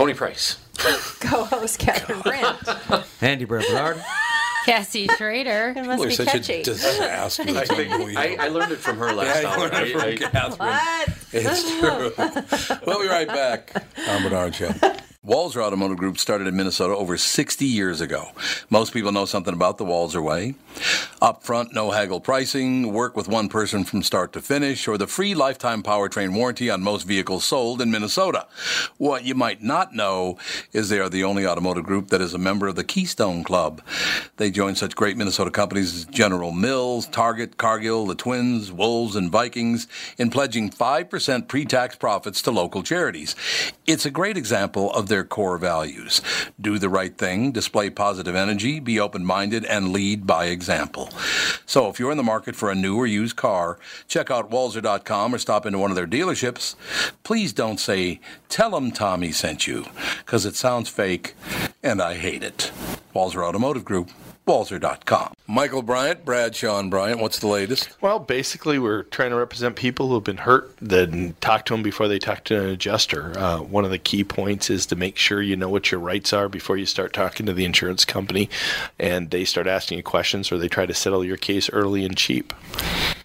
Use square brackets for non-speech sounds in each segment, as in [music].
Tony Price. [laughs] Co-host Catherine [laughs] Brandt. Andy Brett Barnard. Cassie Schrader. It must You're be such catchy. a disaster. [laughs] I, think, I, I learned it from her last Yeah, you hour. learned it from I- I- Catherine. what? It's true. we'll be right back. Tom Barnard Show. Walser Automotive Group started in Minnesota over 60 years ago. Most people know something about the Walser Way. Upfront, no haggle pricing, work with one person from start to finish, or the free lifetime powertrain warranty on most vehicles sold in Minnesota. What you might not know is they are the only automotive group that is a member of the Keystone Club. They join such great Minnesota companies as General Mills, Target, Cargill, the Twins, Wolves, and Vikings in pledging 5% pre-tax profits to local charities. It's a great example of their core values. Do the right thing, display positive energy, be open-minded, and lead by example. So if you're in the market for a new or used car, check out walser.com or stop into one of their dealerships. Please don't say, tell them Tommy sent you, because it sounds fake, and I hate it. Walser Automotive Group, walser.com. Michael Bryant, Bradshaw and Bryant, what's the latest? Well, basically, we're trying to represent people who have been hurt, then talk to them before they talk to an adjuster. Uh, one of the key points is to make sure you know what your rights are before you start talking to the insurance company and they start asking you questions or they try to settle your case early and cheap.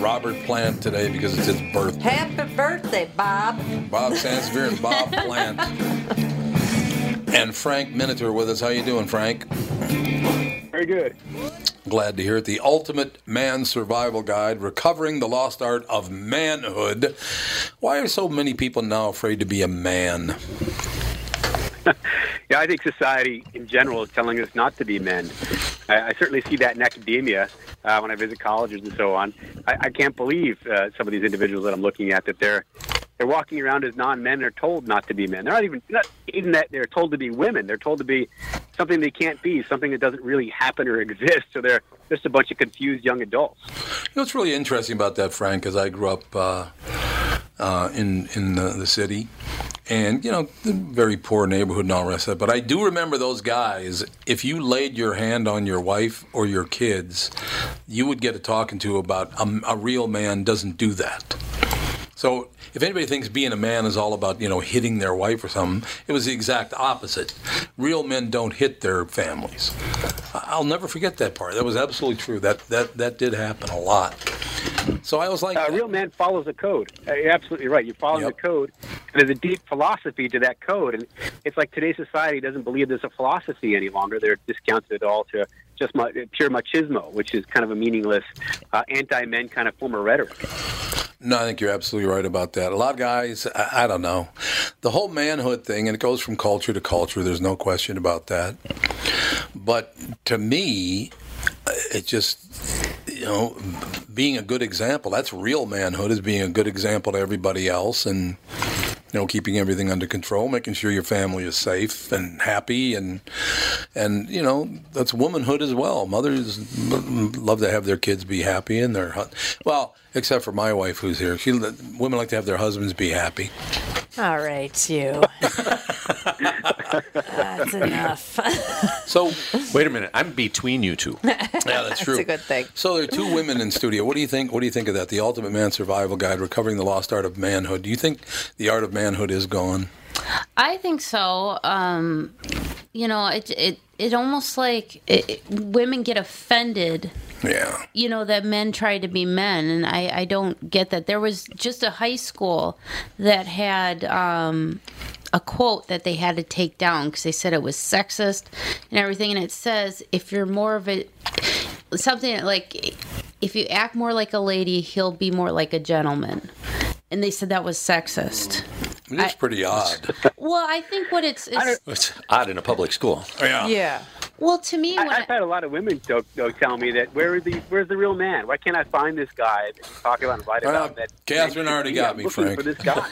Robert Plant today because it's his birthday. Happy birthday, Bob. Bob Sansevere and Bob [laughs] Plant. And Frank Miniter with us. How you doing, Frank? Very good. Glad to hear it. The Ultimate Man Survival Guide, Recovering the Lost Art of Manhood. Why are so many people now afraid to be a man? [laughs] Yeah, I think society in general is telling us not to be men. I, I certainly see that in academia uh, when I visit colleges and so on. I, I can't believe uh, some of these individuals that I'm looking at that they're they're walking around as non-men. They're told not to be men. They're not even not even that they're told to be women. They're told to be something they can't be, something that doesn't really happen or exist. So they're just a bunch of confused young adults. You know what's really interesting about that, Frank, is I grew up uh, uh, in in the, the city, and you know, very poor neighborhood and all the rest of that. But I do remember those guys. If you laid your hand on your wife or your kids, you would get a talking to about a real man doesn't do that. So if anybody thinks being a man is all about you know hitting their wife or something, it was the exact opposite. Real men don't hit their families. I'll never forget that part. That was absolutely true. That that that did happen a lot. So I was like, a real man follows a code. Uh, you're absolutely right. You follow Yep. the code. And there's a deep philosophy to that code, and it's like today's society doesn't believe there's a philosophy any longer. They're discounted it all to just pure machismo, which is kind of a meaningless, uh, anti-men kind of form of rhetoric. No, I think you're absolutely right about that. A lot of guys, I, I don't know, the whole manhood thing, and it goes from culture to culture. There's no question about that. But to me, it just, you know, being a good example. That's real manhood is being a good example to everybody else, and you know, keeping everything under control, making sure your family is safe and happy, and and you know, that's womanhood as well. Mothers love to have their kids be happy, and their hu- well, except for my wife who's here. She women like to have their husbands be happy. All right, you. [laughs] That's enough. [laughs] So Wait a minute. I'm between you two. [laughs] yeah, that's true. That's a good thing. So there are two women in studio. What do you think? What do you think of that? The Ultimate Man Survival Guide: Recovering the Lost Art of Manhood. Do you think the art of manhood is gone? I think so. Um, you know, it it it almost like it, it- women get offended. Yeah. You know that men try to be men, and I I don't get that. There was just a high school that had. Um, a quote that they had to take down because they said it was sexist and everything. And it says, if you're more of a something like, if you act more like a lady, he'll be more like a gentleman. And they said that was sexist. It's pretty odd. [laughs] Well, I think what it's, it's It's odd in a public school. Yeah. Yeah. well to me. I, I've had a lot of women though, though tell me that where is the where's the real man? Why can't I find this guy that you talk about and write Well, about? That Catherine already got me, Frank. For this guy.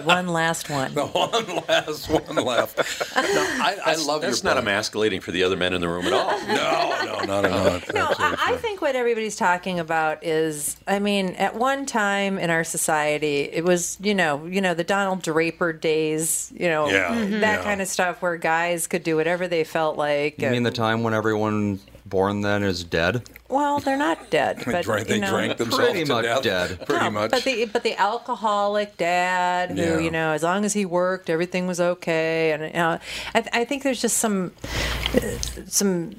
[laughs] One last one. The one last one left. No, I, I love That's your not point. emasculating for the other men in the room at all. No, no, not at all. It's [laughs] No, I, I think what everybody's talking about is, I mean, at one time in our society, it was, you know, you know, the Donald Draper days, you know, Yeah, Mhm. that yeah. kind of stuff where guys could do whatever they felt like. You mean the time when everyone born then is dead? well, they're not dead, [laughs] They but drank, you they know, drank themselves Pretty to much death. dead. [laughs] Pretty No, much. But the but the alcoholic dad who Yeah. you know, as long as he worked, everything was okay. And you know, I, th- I think there's just some some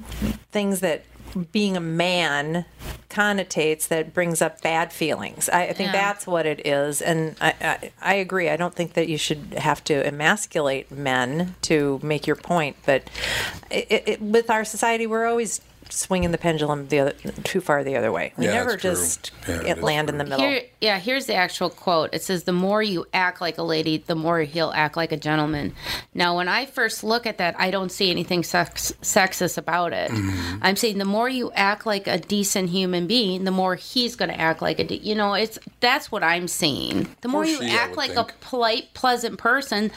things that being a man connotates that brings up bad feelings. I, I think Yeah. that's what it is, and I, I I agree. I don't think that you should have to emasculate men to make your point, but it, it, it, with our society, we're always swinging the pendulum the other too far the other way. We Yeah, never just Yeah, get it is land in the middle. Here, yeah, here's the actual quote. It says, "The more you act like a lady, the more he'll act like a gentleman." Now, when I first look at that, I don't see anything sex- sexist about it. Mm-hmm. I'm saying the more you act like a decent human being, the more he's going to act like a. De- you know, it's that's what I'm seeing. The more you she, act like think. a polite, pleasant person,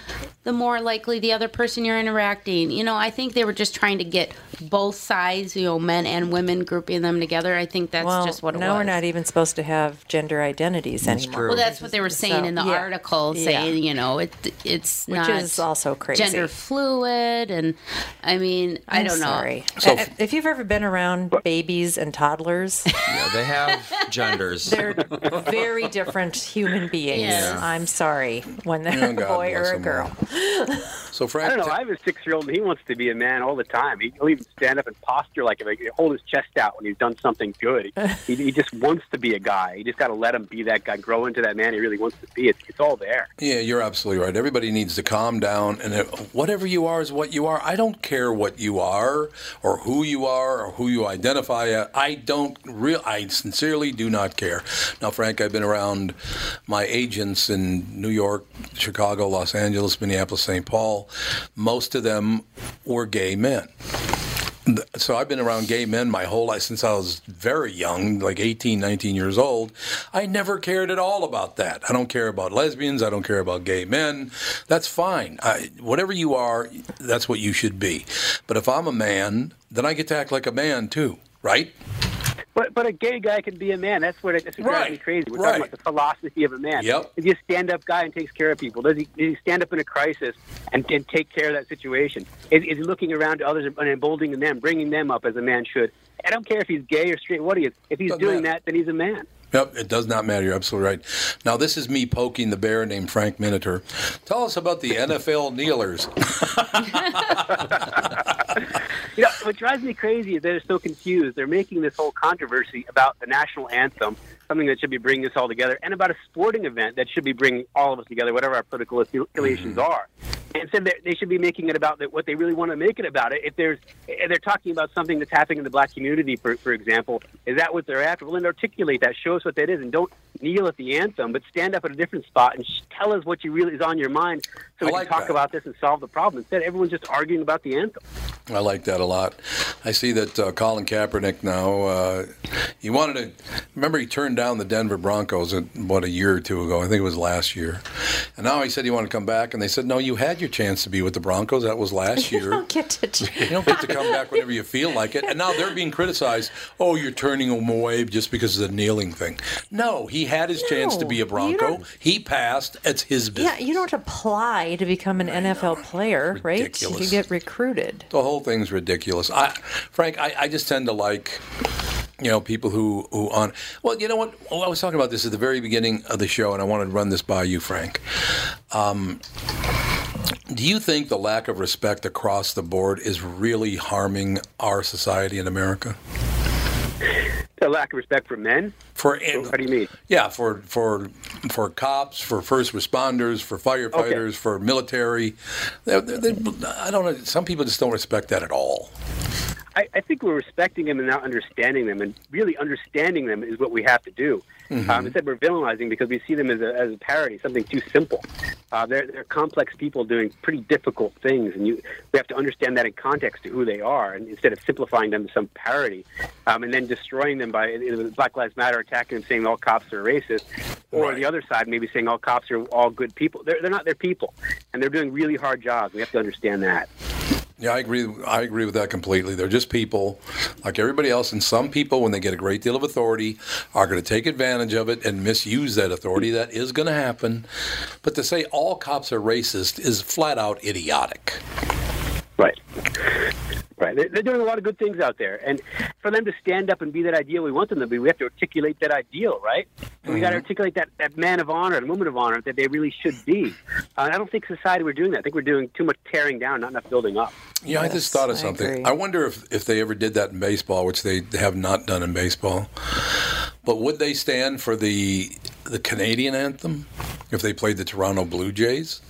the more likely the other person you're interacting. You know, I think they were just trying to get both sides, you know, men and women, grouping them together. I think that's well, just what it now was. we're not even supposed to have gender identities anymore. true. Well, that's what they were saying So, in the yeah. article, Yeah. you know it it's Which not is also crazy. gender fluid, and I mean I I'm don't know. So- Uh, if you've ever been around babies and toddlers, [laughs] Yeah, they have genders. [laughs] they're very different human beings. Yes. I'm sorry when they're Yeah, a boy bless or a girl. [laughs] So Frank, I don't know. I have a six-year-old, and he wants to be a man all the time. He- He'll even stand up and posture like him, like, hold his chest out when he's done something good. [laughs] He, he just wants to be a guy. You just got to let him be that guy, grow into that man he really wants to be. It's, it's all there. Yeah, you're absolutely right. Everybody needs to calm down, and uh, whatever you are is what you are. I don't care what you are, or who you are, or who you identify as. I don't real. I sincerely do not care. Now, Frank, I've been around my agents in New York, Chicago, Los Angeles, Minneapolis, St. Paul. Most of them were gay men. So I've been around gay men my whole life since I was very young, like 18, 19 years old. I never cared at all about that. I don't care about lesbians. I don't care about gay men. That's fine. I, whatever you are, that's what you should be. But if I'm a man, then I get to act like a man too, right? But but a gay guy can be a man. That's what it, that's what drives me crazy. We're right. talking about the philosophy of a man. Yep. Is he a stand-up guy and takes care of people? Does he, does he stand up in a crisis and, and take care of that situation? Is, is he looking around to others and emboldening them, bringing them up as a man should? I don't care if he's gay or straight. What he is. If he's Doesn't doing matter. that, then he's a man. Yep, it does not matter. You're absolutely right. Now, this is me poking the bear named Frank Miniter. Tell us about the NFL kneelers. [laughs] You know, which drives me crazy is they're so confused. They're making this whole controversy about the national anthem, something that should be bringing us all together, and about a sporting event that should be bringing all of us together, whatever our political affiliations mm-hmm. are. And said that they should be making it about what they really want to make it about. It if there's, if they're talking about something that's happening in the black community, for for example, is that what they're after? Well, then articulate that, show us what that is, and don't kneel at the anthem, but stand up at a different spot and tell us what you really is on your mind, so we I like can talk that. about this and solve the problem. Instead, everyone's just arguing about the anthem. I like that a lot. I see that uh, Colin Kaepernick now. Uh, he wanted to. Remember, he turned down the Denver Broncos what a year or two ago. I think it was last year. And now he said he wanted to come back, and they said, "No, you had your chance to be with the Broncos. That was last year. [laughs] You year. don't get to. [laughs] You don't get to come back whenever you feel like it." And now they're being criticized. Oh, you're turning him away just because of the kneeling thing. No, he had his chance to be a Bronco. He passed. It's his business. Yeah, you don't apply to become an NFL player, right? Ridiculous. You get recruited. The whole thing's ridiculous. I, Frank, I, I just tend to like, you know, people who who on. Well, you know what? Well, I was talking about this at the very beginning of the show, and I wanted to run this by you, Frank. Um, do you think the lack of respect across the board is really harming our society in America? The lack of respect for men. For What do you mean? yeah, for for for cops, for first responders, for firefighters, for military. They, they, they, I don't know. Some people just don't respect that at all. I, I think we're respecting them and not understanding them, and really understanding them is what we have to do. Mm-hmm. Um, instead, we're villainizing because we see them as a, as a parody, something too simple. Uh, they're, they're complex people doing pretty difficult things, and you we have to understand that in context to who they are, and instead of simplifying them to some parody, um, and then destroying them by either Black Lives Matter attacking them, saying all cops are racist, or the other side maybe saying all cops are all good people. They're, they're not. They're people, and they're doing really hard jobs. We have to understand that. Yeah, I agree. I agree with that completely. They're just people, like everybody else, and some people, when they get a great deal of authority, are going to take advantage of it and misuse that authority. That is going to happen. But to say all cops are racist is flat out idiotic. Right. Right. They're, they're doing a lot of good things out there. And for them to stand up and be that ideal we want them to be, we have to articulate that ideal, right? And we got to articulate that, that man of honor and woman of honor that they really should be. Uh, I don't think society we're doing that. I think we're doing too much tearing down, not enough building up. Yeah, I just thought of something. agree. I wonder if, if they ever did that in baseball, which they have not done in baseball. But would they stand for the the Canadian anthem if they played the Toronto Blue Jays?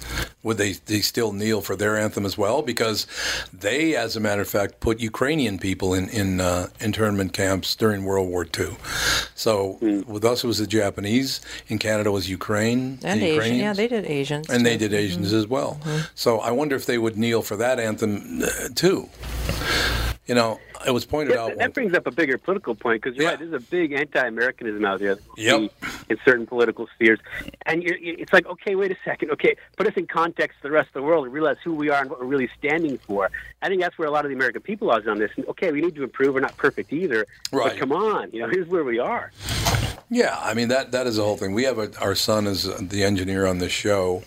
Would they, they still kneel for their anthem as well? Because they, as a matter of fact, put Ukrainian people in in uh, internment camps during World War II. So with us, it was the Japanese. In Canada, was Ukraine. And the Asian. Ukrainians. Yeah, they did Asians. And they did Asians as well. So I wonder if they would kneel for that anthem uh, too. You know, it was pointed out. that, brings up a bigger political point because you're Yeah. right. There's a big anti-Americanism out there Yep. in certain political spheres, and it's like, okay, wait a second, okay, put us in context to the rest of the world and realize who we are and what we're really standing for. I think that's where a lot of the American people are on this. And, okay, we need to improve. We're not perfect either, Right. but come on, you know, here's where we are. Yeah, I mean that that is the whole thing. We have a, our son is the engineer on this show,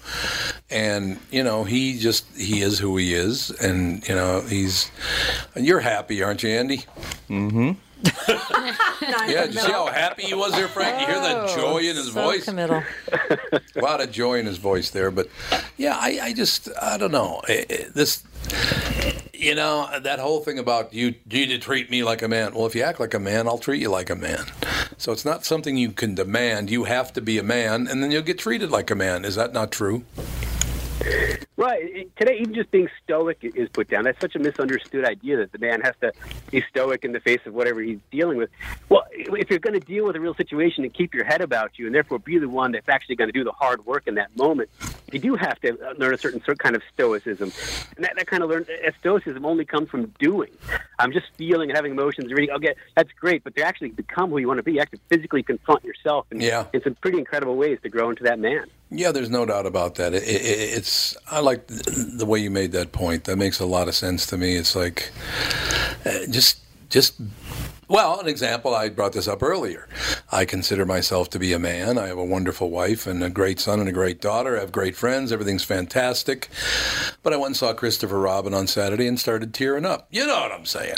and you know he just he is who he is, and you know he's. You're happy, aren't you, Andy? Mm-hmm. Yeah, did you see how happy he was there, Frank? You hear that Oh, joy in his so voice? committal. [laughs] a lot of joy in his voice there. But yeah, I, I just I don't know this. You know that whole thing about you you need to treat me like a man. Well, if you act like a man, I'll treat you like a man. So it's not something you can demand. You have to be a man, and then you'll get treated like a man. Is that not true? Right. Today, even just being stoic is put down. That's such a misunderstood idea that the man has to be stoic in the face of whatever he's dealing with. Well, if you're going to deal with a real situation and keep your head about you, and therefore be the one that's actually going to do the hard work in that moment, you do have to uh, learn a certain sort kind of stoicism. And that, that kind of learn stoicism only comes from doing. I'm just feeling and having emotions. and Reading, okay, that's great, but to actually become who you want to be, you have to physically confront yourself in, Yeah. in some pretty incredible ways to grow into that man. Yeah, there's no doubt about that. It, it, it's I like the way you made that point. That makes a lot of sense to me. It's like uh, just just well, an example. I brought this up earlier. I consider myself to be a man. I have a wonderful wife and a great son and a great daughter. I have great friends. Everything's fantastic. But I went and saw Christopher Robin on Saturday and started tearing up. You know what I'm saying?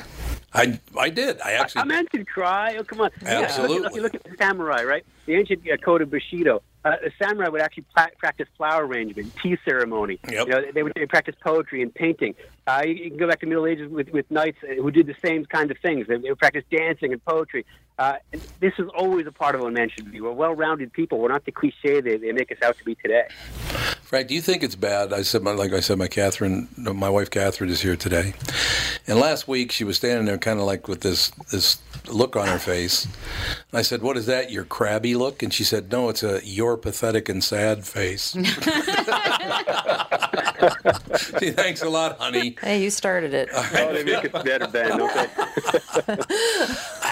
I I did. I actually. A man can cry. Oh, come on. Yeah, Absolutely. look, at, look at the samurai, right? The ancient uh, code of Bushido. Uh, a samurai would actually pla- practice flower arrangement, tea ceremony. Yep. You know, they would they practice poetry and painting. Uh, you, you can go back to Middle Ages with, with knights uh, who did the same kind of things. They, they would practice dancing and poetry. Uh, and this is always a part of what a man should be. We're well-rounded people. We're not the cliche they, they make us out to be today. Frank, do you think it's bad? I said, my, like I said, my Catherine, my wife Catherine is here today, and last week she was standing there, kind of like with this this look on her face. And I said, "What is that? Your crabby look?" And she said, "No, it's a your pathetic and sad face." [laughs] Gee, thanks a lot, honey. Hey, you started it. Oh, they make us better, Ben. Don't they?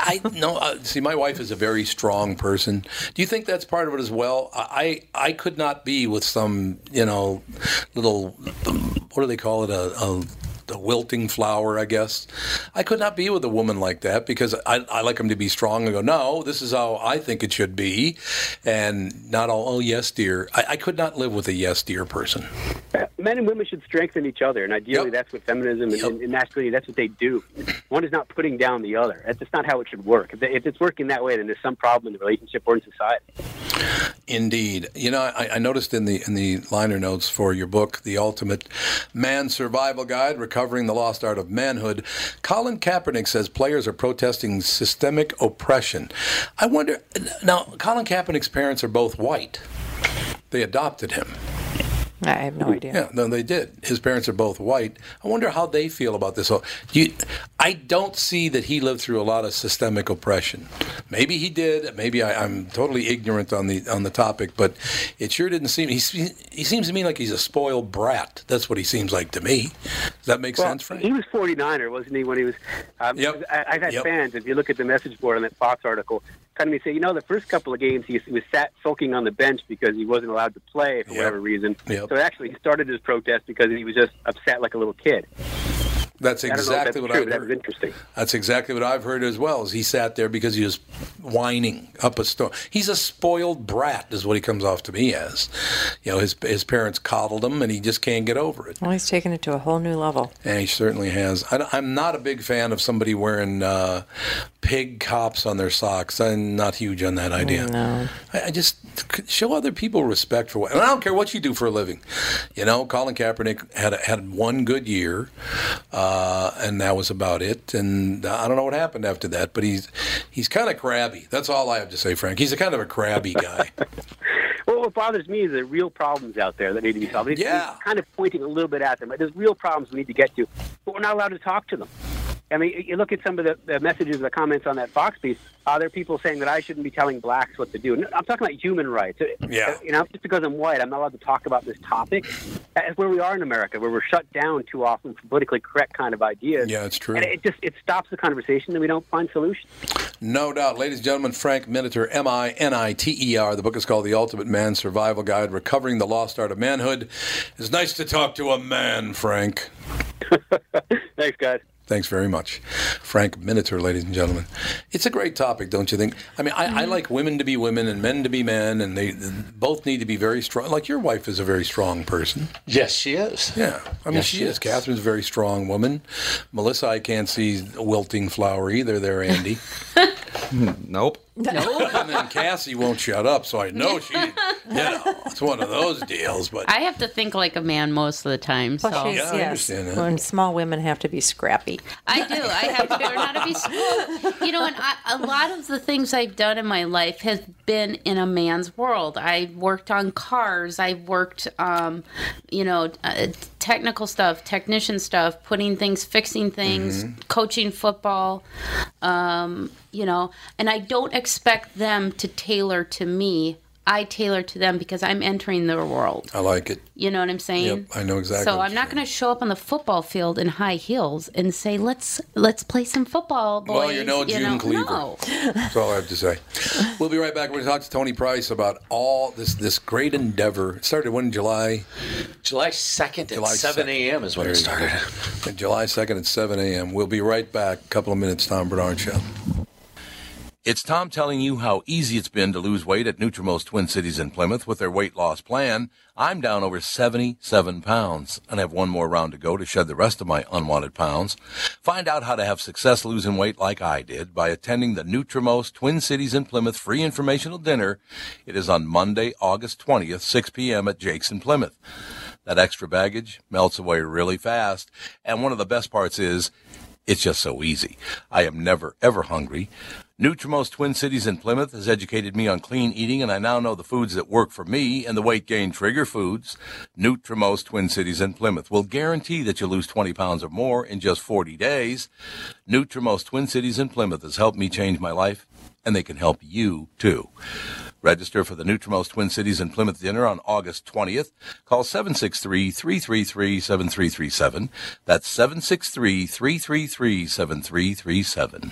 I no. Uh, see, my wife is a very strong person. Do you think that's part of it as well? I I could not be with some you know little what do they call it a. a a wilting flower, I guess. I could not be with a woman like that because I, I like them to be strong and go, no, this is how I think it should be, and not all, oh, yes, dear. I, I could not live with a yes, dear person. Uh, men and women should strengthen each other, and ideally, Yep. that's what feminism and, and masculinity. That's what they do. One is not putting down the other. That's just not how it should work. If, if it's working that way, then there's some problem in the relationship or in society. Indeed, you know, I, I noticed in the in the liner notes for your book, "The Ultimate Man Survival Guide: Recovering the Lost Art of Manhood," Colin Kaepernick says players are protesting systemic oppression. I wonder now. Colin Kaepernick's parents are both white. They adopted him. I have no idea. Yeah, no, they did. His parents are both white. I wonder how they feel about this. whole- You, I don't see that he lived through a lot of systemic oppression. Maybe he did. Maybe I, I'm totally ignorant on the on the topic, but it sure didn't seem. He, he seems to me like he's a spoiled brat. That's what he seems like to me. Does that make Well, sense, Frank? he was 49er, wasn't he, when he was? Um, Yep. I, I've had Yep. fans, if you look at the message board on that Fox article, kind of me say, you know, the first couple of games he, was sat sulking on the bench because he wasn't allowed to play for Yep. whatever reason. Yep. So actually, he started his protest because he was just upset like a little kid. That's I don't know if exactly that's what true, I've but that was heard. interesting. That's exactly what I've heard as well. Is he sat there because he was whining up a storm. He's a spoiled brat, is what he comes off to me as. You know, his his parents coddled him, and he just can't get over it. Well, he's taken it to a whole new level. And he certainly has. I, am not a big fan of somebody wearing uh, pig cops on their socks. I'm not huge on that idea. No. I, I just show other people respect for what. And I don't care what you do for a living. You know, Colin Kaepernick had had one good year, uh, Uh, and that was about it. And uh, I don't know what happened after that, but he's he's kind of crabby. That's all I have to say, Frank. He's a kind of a crabby guy. [laughs] Well, what bothers me is there are real problems out there that need to be solved. He's- Yeah. he's kind of pointing a little bit at them, but there's real problems we need to get to, but we're not allowed to talk to them. I mean, you look at some of the, the messages, the comments on that Fox piece. Uh, there are people saying that I shouldn't be telling blacks what to do. I'm talking about human rights. Uh, Yeah. You know, just because I'm white, I'm not allowed to talk about this topic. That's where we are in America, where we're shut down too often for politically correct kind of ideas. Yeah, it's true. And it just it stops the conversation, and we don't find solutions. No doubt. Ladies and gentlemen, Frank Miniter, M I N I T E R. The book is called The Ultimate Man Survival Guide Recovering the Lost Art of Manhood. It's nice to talk to a man, Frank. [laughs] Thanks, guys. Thanks very much. Frank Miniter, ladies and gentlemen. It's a great topic, don't you think? I mean, I, I mm-hmm. like women to be women and men to be men, and they both need to be very strong. Like your wife is a very strong person. Yes, she is. Yeah, I mean, Yes, she she is. is. Catherine's a very strong woman. Melissa, I can't see a wilting flower either there, Andy. [laughs] Hmm, nope. [laughs] and then Cassie won't shut up, so I know she, you know, it's one of those deals. But I have to think like a man most of the time. So Well, she's, Yeah, I yes. understand that. When small women have to be scrappy. I do. I have to learn how to be. Well, you know, and I, a lot of the things I've done in my life has been in a man's world. I worked on cars. I worked, um, you know, uh, technical stuff, technician stuff, putting things, fixing things, coaching football. Um, you know, and I don't expect them to tailor to me. I tailor to them because I'm entering their world. I like it. You know what I'm saying? Yep, I know exactly So what I'm you're not going to show up on the football field in high heels and say, "Let's let's play some football, boys." Well, you're no June know? Cleaver. No. That's all I have to say. [laughs] We'll be right back. We're going to talk to Tony Price about all this this great endeavor. It started when July July 2nd July at 7 a.m. is when it started. July 2nd at 7 a.m. We'll be right back. A couple of minutes, Tom Barnard Show. It's Tom telling you how easy it's been to lose weight at Nutrimost Twin Cities in Plymouth with their weight loss plan. I'm down over 77 pounds and have one more round to go to shed the rest of my unwanted pounds. Find out how to have success losing weight like I did by attending the Nutrimost Twin Cities in Plymouth free informational dinner. It is on Monday, August 20th, 6 p.m. at Jake's in Plymouth. That extra baggage melts away really fast. And one of the best parts is it's just so easy. I am never, ever hungry. Nutrimost Twin Cities in Plymouth has educated me on clean eating, and I now know the foods that work for me and the weight gain trigger foods. Nutrimost Twin Cities in Plymouth will guarantee that you lose 20 pounds or more in just 40 days. Nutrimost Twin Cities in Plymouth has helped me change my life, and they can help you too. Register for the Nutrimost Twin Cities in Plymouth dinner on August 20th. Call 763-333-7337. That's 763-333-7337.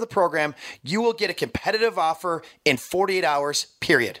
the program, you will get a competitive offer in 48 hours, period.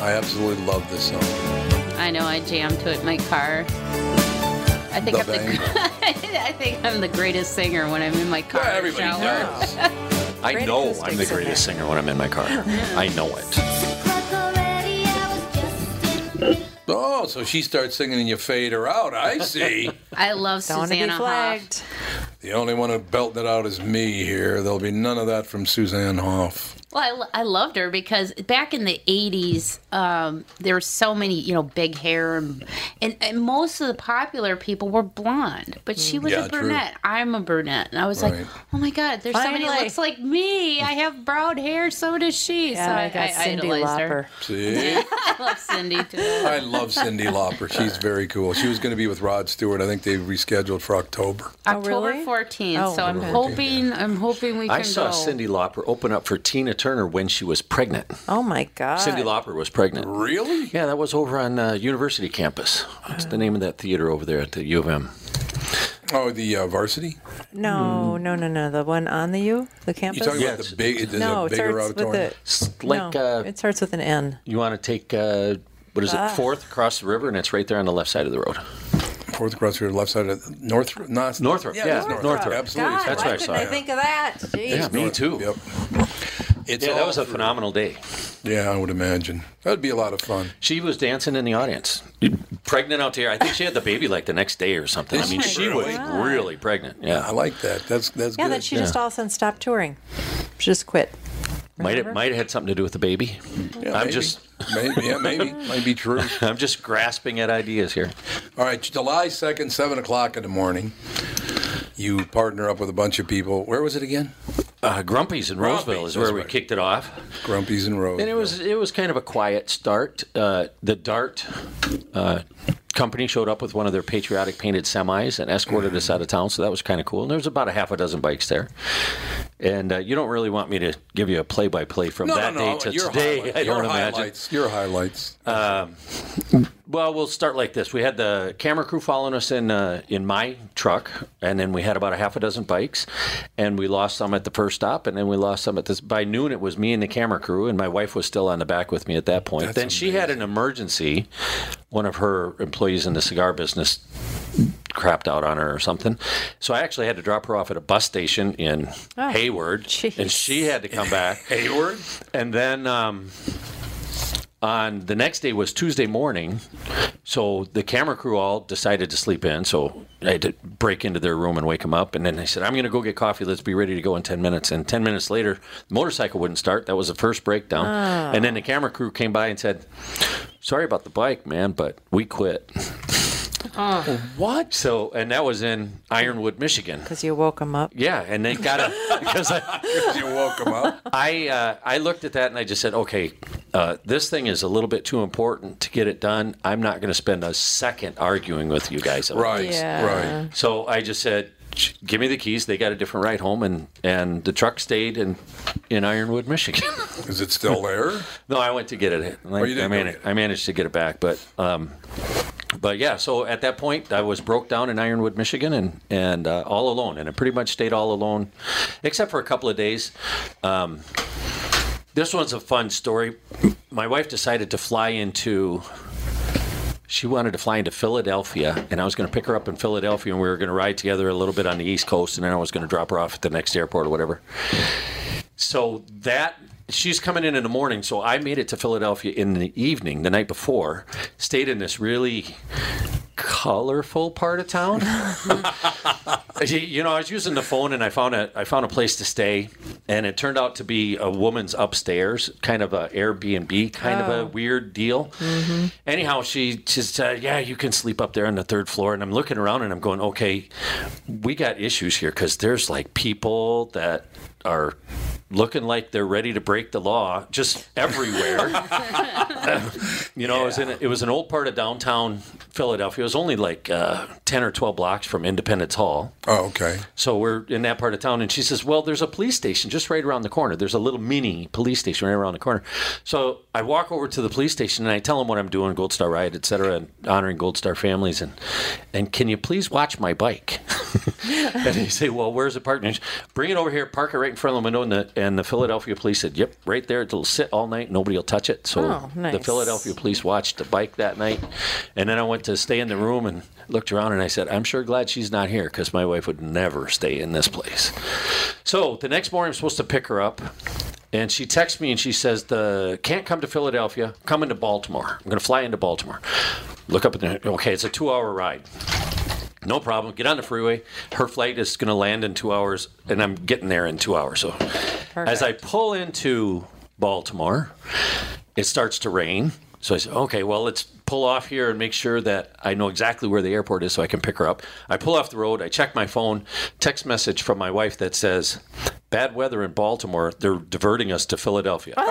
I absolutely love this song. I know I jammed to it in my car. I think The I'm the, [laughs] I think I'm the greatest singer when I'm in my car. Yeah, everybody shower. does. [laughs] I know I'm the greatest singer when I'm in my car. [laughs] I know it. Oh, so she starts singing and you fade her out. I see. I love Don't want be Susanna Hoff. The only one who belting it out is me here. There'll be none of that from Suzanne Hoff. Well, I, I loved her because back in the '80s, um, there were so many, you know, big hair, and, and and most of the popular people were blonde, but she was Yeah, a true. brunette. I'm a brunette, and I was Right. like, oh my god, there's somebody who looks like me. I have brown hair, so does she. Yeah, so I, I got I Cyndi idolized Lauper. her. See? [laughs] I love Cyndi too. I love Cyndi Lauper. She's very cool. She was going to be with Rod Stewart. I think they rescheduled for October. October really? 14th. Oh, so I'm okay. hoping I'm hoping we can I saw go. Cyndi Lauper open up for Tina Turner when she was pregnant. Oh my God. Cyndi Lauper was pregnant. Really? Yeah, that was over on uh, University campus. What's the name of that theater over there at the U of M? Oh, the uh, varsity? No, no, no, no. The one on the U, the campus? You campus. talking Yeah, about it's- the big, the no, it bigger starts with auditorium? a. Like no, uh, it starts with an N. you want to take uh, what is it, Ah. Fourth across the river, and it's right there on the left side of the road. Fourth across the left side of North, not, Northrop, Yeah, yeah, it's Northrop. Northrop. Absolutely. God, That's why what I couldn't saw, I yeah. think of that? Jeez. Yeah, me too. Yep. It's Yeah, that was a phenomenal day. Yeah, I would imagine. That'd be a lot of fun. She was dancing in the audience, pregnant out there. I think she had the baby like the next day or something. I mean, she she was really? really pregnant. Yeah, I like that. That's that's Yeah, good. then she just all of a sudden stopped touring. She just quit. might have might have had something to do with the baby. Yeah, I'm maybe. just maybe, yeah, maybe, [laughs] might be true. I'm just grasping at ideas here. All right, July second, seven o'clock in the morning. You partner up with a bunch of people. Where was it again? Uh, Grumpy's in Roseville Grumpy's, is where we right. kicked it off, Grumpy's and Rose. and it was it was kind of a quiet start. Uh, the Dart uh, company showed up with one of their patriotic painted semis and escorted us out of town, so that was kind of cool. And there was about a half a dozen bikes there. And uh, you don't really want me to give you a play by play from no, that no, no. day to your today. [laughs] I don't imagine. highlights. Your highlights. Well, we'll start like this. We had the camera crew following us in uh, in my truck, and then we had about a half a dozen bikes, and we lost some at the first stop, and then we lost some at this. By noon, it was me and the camera crew, and my wife was still on the back with me at that point. That's then she had an emergency. One of her employees in the cigar business crapped out on her or something. So I actually had to drop her off at a bus station in Oh, Hayward, jeez. and she had to come back. [laughs] Hayward. And then um, on the next day was Tuesday morning, so the camera crew all decided to sleep in. So I had to break into their room and wake them up, and then they said, "I'm going to go get coffee. Let's be ready to go in ten minutes." And ten minutes later, the motorcycle wouldn't start. That was the first breakdown. Ah. And then the camera crew came by and said, "Sorry about the bike, man, but we quit." [laughs] What? So, and that was in Ironwood, Michigan. Because you woke them up. Yeah, and they got a [laughs] because I you woke them up. I uh, I looked at that and I just said, okay, uh, this thing is a little bit too important to get it done. I'm not going to spend a second arguing with you guys. about Right. Yeah. right. So I just said, give me the keys. They got a different ride home, and and the truck stayed in in Ironwood, Michigan. [laughs] Is it still there? [laughs] no, I went to get it. I, Oh, you didn't I, go managed, get it. I managed to get it back, but. Um, but yeah, so at that point, I was broke down in Ironwood, Michigan, and and uh, all alone, and I pretty much stayed all alone, except for a couple of days. Um, this one's a fun story. My wife decided to fly into. She wanted to fly into Philadelphia, and I was going to pick her up in Philadelphia, and we were going to ride together a little bit on the East Coast, and then I was going to drop her off at the next airport or whatever. So that she's coming in in the morning, so I made it to Philadelphia in the evening, the night before. Stayed in this really colorful part of town. [laughs] You- know, I was using the phone and I found a I found a place to stay, and it turned out to be a woman's upstairs, kind of a Airbnb, kind of a oh. weird deal. Mm-hmm. Anyhow, she just said, "Yeah, you can sleep up there on the third floor." And I'm looking around and I'm going, "Okay, we got issues here because there's like people that are." Looking like they're ready to break the law just everywhere. [laughs] [laughs] You know, it was in it was an old part of downtown Philadelphia. It was only like uh, ten or twelve blocks from Independence Hall. Oh, okay. So we're in that part of town, and she says, "Well, there's a police station just right around the corner. There's a little mini police station right around the corner." So I walk over to the police station and I tell them what I'm doing, Gold Star Ride, et cetera, and honoring Gold Star families, and and can you please watch my bike? [laughs] and they say, "Well, where's the parked?" And she, Bring it over here, park it right in front of the window, and the and the Philadelphia police said, "Yep, right there. It'll sit all night. Nobody will touch it." So Oh, the. Philadelphia police watched the bike that night, and then I went to stay in the room and looked around and I said, "I'm sure glad she's not here because my wife would never stay in this place." So the next morning, I'm supposed to pick her up. And she texts me and she says, "The can't come to Philadelphia. Come into Baltimore. I'm going to fly into Baltimore. Look up at the okay. It's a two-hour ride. No problem. Get on the freeway. Her flight is going to land in two hours, and I'm getting there in two hours. So, as I pull into Baltimore, it starts to rain. So I said, okay, well, let's pull off here and make sure that I know exactly where the airport is so I can pick her up. I pull off the road. I check my phone. Text message from my wife that says, bad weather in Baltimore. They're diverting us to Philadelphia. [laughs]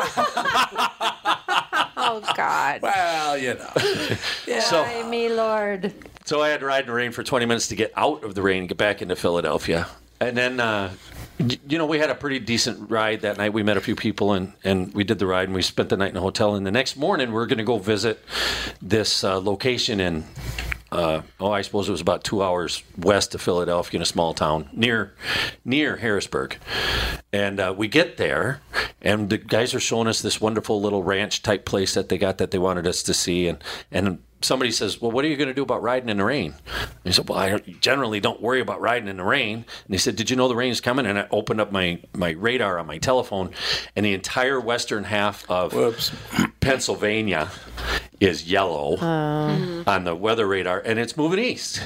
Oh God. Well, you know. [laughs] So- Why me, Lord? So I had to ride in the rain for 20 minutes to get out of the rain and get back into Philadelphia. And then, uh, you know, we had a pretty decent ride that night. We met a few people and, and we did the ride and we spent the night in a hotel. And the next morning, we are going to go visit this uh, location in, uh, oh, I suppose it was about two hours west of Philadelphia in a small town near near Harrisburg. And uh, we get there, and the guys are showing us this wonderful little ranch type place that they got that they wanted us to see. And and somebody says, "Well, what are you going to do about riding in the rain?" And he said, "Well, I generally don't worry about riding in the rain." And he said, "Did you know the rain is coming?" And I opened up my my radar on my telephone, and the entire western half of Whoops. Pennsylvania is yellow oh. mm-hmm. on the weather radar, and it's moving east.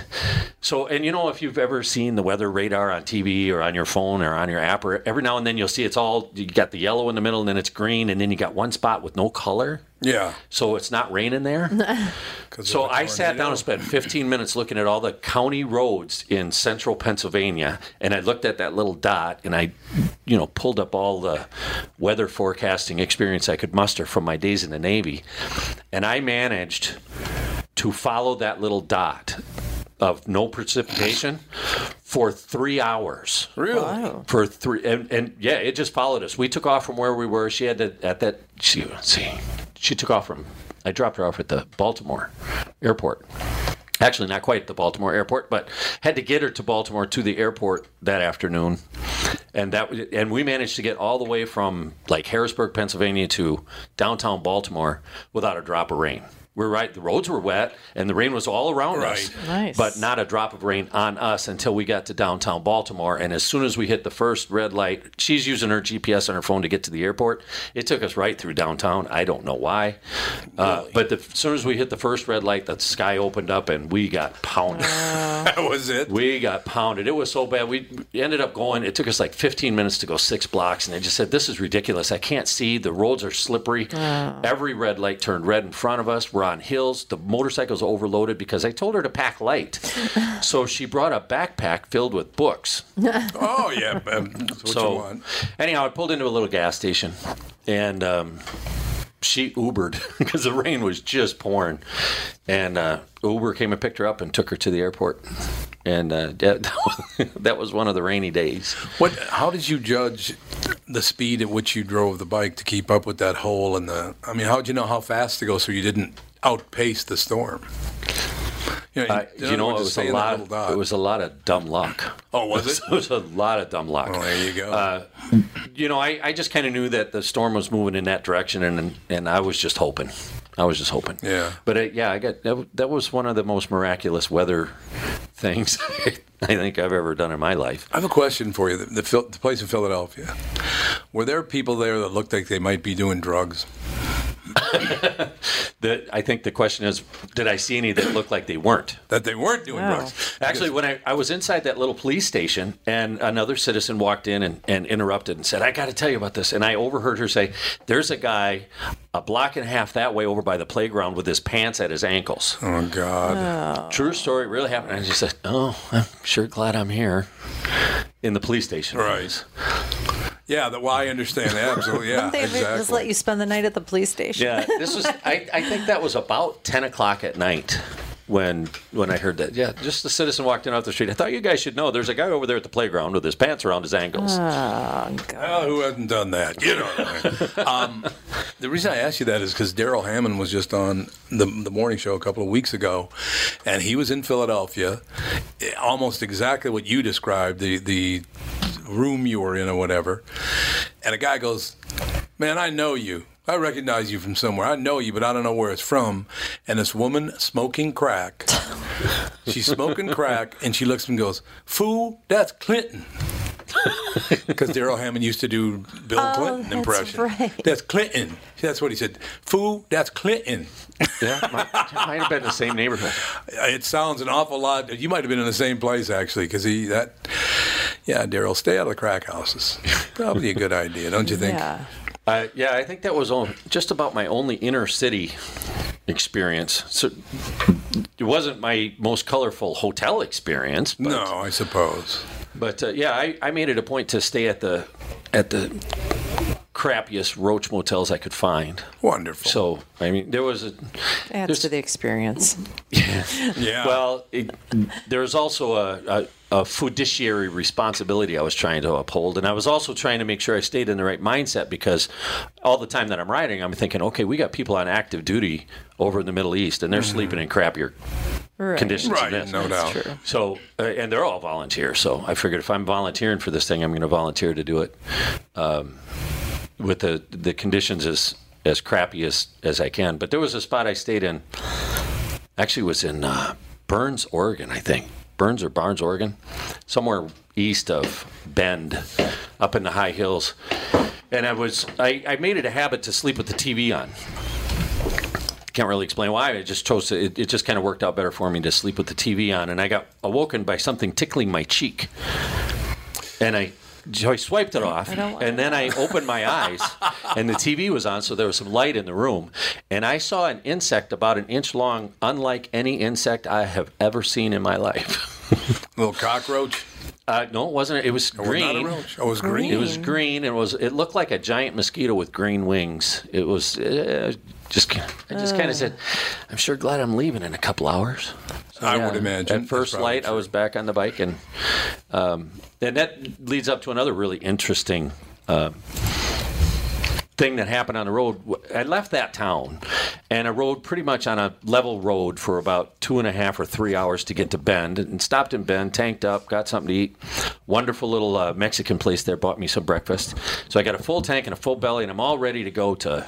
So, and you know, if you've ever seen the weather radar on TV or on your phone or on your app, or every now and then you'll see it's all you got the yellow in the middle, and then it's green, and then you got one spot with no color. Yeah. So it's not raining there. [laughs] 'Cause So I sat down and spent 15 minutes looking at all the county roads in central Pennsylvania, and I looked at that little dot, and I, you know, pulled up all the weather forecasting experience I could muster from my days in the Navy, and I managed to follow that little dot of no precipitation for three hours. Really? for three and, and yeah it just followed us. We took off from where we were. She had to at that she see she took off from i dropped her off at the baltimore airport. Actually not quite the baltimore airport but had to get her to baltimore to the airport that afternoon. And that and we managed to get all the way from like harrisburg pennsylvania to downtown baltimore without a drop of rain we're right. The roads were wet and the rain was all around us, Nice. but not a drop of rain on us until we got to downtown Baltimore. And as soon as we hit the first red light, she's using her GPS on her phone to get to the airport. It took us right through downtown. I don't know why, uh, but the, as soon as we hit the first red light, the sky opened up and we got pounded. [laughs] That was it. We got pounded. It was so bad. We ended up going. It took us like 15 minutes to go six blocks, and they just said, "This is ridiculous. I can't see. The roads are slippery. Every red light turned red in front of us. We're on hills. The motorcycle's overloaded because I told her to pack light, [laughs] so she brought a backpack filled with books. [laughs] Oh yeah, um, that's what so you want. anyhow, I pulled into a little gas station, and um, she Ubered [laughs] because the rain was just pouring, and uh, Uber came and picked her up and took her to the airport, and uh, that, that was one of the rainy days. What? How did you judge the speed at which you drove the bike to keep up with that hole in the? I mean, how did you know how fast to go so you didn't outpace the storm? You know, Uh, you know, it was a lot. It was a lot of dumb luck. Oh, was it? [laughs] it was a lot of dumb luck. Oh, there you go. Uh, you know, I, I just kind of knew that the storm was moving in that direction, and and I was just hoping. I was just hoping. Yeah. But uh, yeah, I got that, that was one of the most miraculous weather [laughs] things [laughs] I think I've ever done in my life. I have a question for you. The, the, the place in Philadelphia, were there people there that looked like they might be doing drugs? [laughs] The, I think the question is, did I see any that looked like they weren't? That they weren't doing Wow. drugs? Actually, when I, I was inside that little police station, and another citizen walked in and, and interrupted and said, I got to tell you about this. And I overheard her say, There's a guy a block and a half that way over by the playground with his pants at his ankles. Oh God! True story, really happened. I just said, Oh, I'm sure glad I'm here in the police station. Right. Yeah, that, well, I understand that. Absolutely. Yeah, [laughs] they exactly. just let you spend the night at the police station? Yeah, this was, I, I think that was about 10 o'clock at night. When when I heard that, yeah, just the citizen walked in off the street. I thought you guys should know. There's a guy over there at the playground with his pants around his ankles. Oh, God. Well, who hasn't done that? You know. [laughs] um, the reason I asked you that is because Darrell Hammond was just on the the morning show a couple of weeks ago, and he was in Philadelphia, almost exactly what you described the the room you were in or whatever, and a guy goes, "Man, I know you." I recognize you from somewhere. I know you, but I don't know where it's from. And this woman smoking crack. She's smoking crack, and she looks and goes, "Fool, that's Clinton." [laughs] Because Darrell Hammond used to do Bill Oh, Clinton that's impression. right. That's Clinton. That's what he said. Fool, that's Clinton. Yeah, might, might have been the same neighborhood. [laughs] It sounds an awful lot. You might have been in the same place actually, because he that. Yeah, Darrell, stay out of the crack houses. [laughs] Probably a good idea, don't you think? Yeah. Uh, yeah, I think that was on, just about my only inner city experience. So it wasn't my most colorful hotel experience. But, No, I suppose. But uh, yeah, I, I made it a point to stay at the at the crappiest roach motels I could find. Wonderful. So I mean, there was a Adds to the experience. yeah. well, it, there's also a, a, a fiduciary responsibility I was trying to uphold, and I was also trying to make sure I stayed in the right mindset because all the time that I'm riding, I'm thinking, okay, we got people on active duty over in the Middle East, and they're sleeping in crappier Right. conditions right, than this. no doubt. True. So, uh, and they're all volunteers. So I figured if I'm volunteering for this thing, I'm going to volunteer to do it um, with the the conditions as as crappy as as I can. But there was a spot I stayed in. Actually, was in uh, Burns, Oregon, I think. Burns or Barnes, Oregon, somewhere east of Bend, up in the high hills. And I was I, I made it a habit to sleep with the TV on can't really explain why. I just chose to. It, it just kind of worked out better for me to sleep with the TV on, and I got awoken by something tickling my cheek, and I. So I swiped it off, and then I [laughs] opened my eyes, and the TV was on, so there was some light in the room, and I saw an insect about an inch long, unlike any insect I have ever seen in my life. [laughs] Little cockroach. Uh, no, it wasn't. It was not green. a roach. Oh, it was green. It was green. It was. It looked like a giant mosquito with green wings. It was uh, just. I just kind of said, "I'm sure glad I'm leaving in a couple hours." So, I would imagine. At first light, I was back on the bike, and um, and that leads up to another really interesting uh, thing that happened on the road. I left that town, and I rode pretty much on a level road for about two and a half or three hours to get to Bend, and stopped in Bend, tanked up, got something to eat. Wonderful little uh, Mexican place there bought me some breakfast. So I got a full tank and a full belly, and I'm all ready to go to,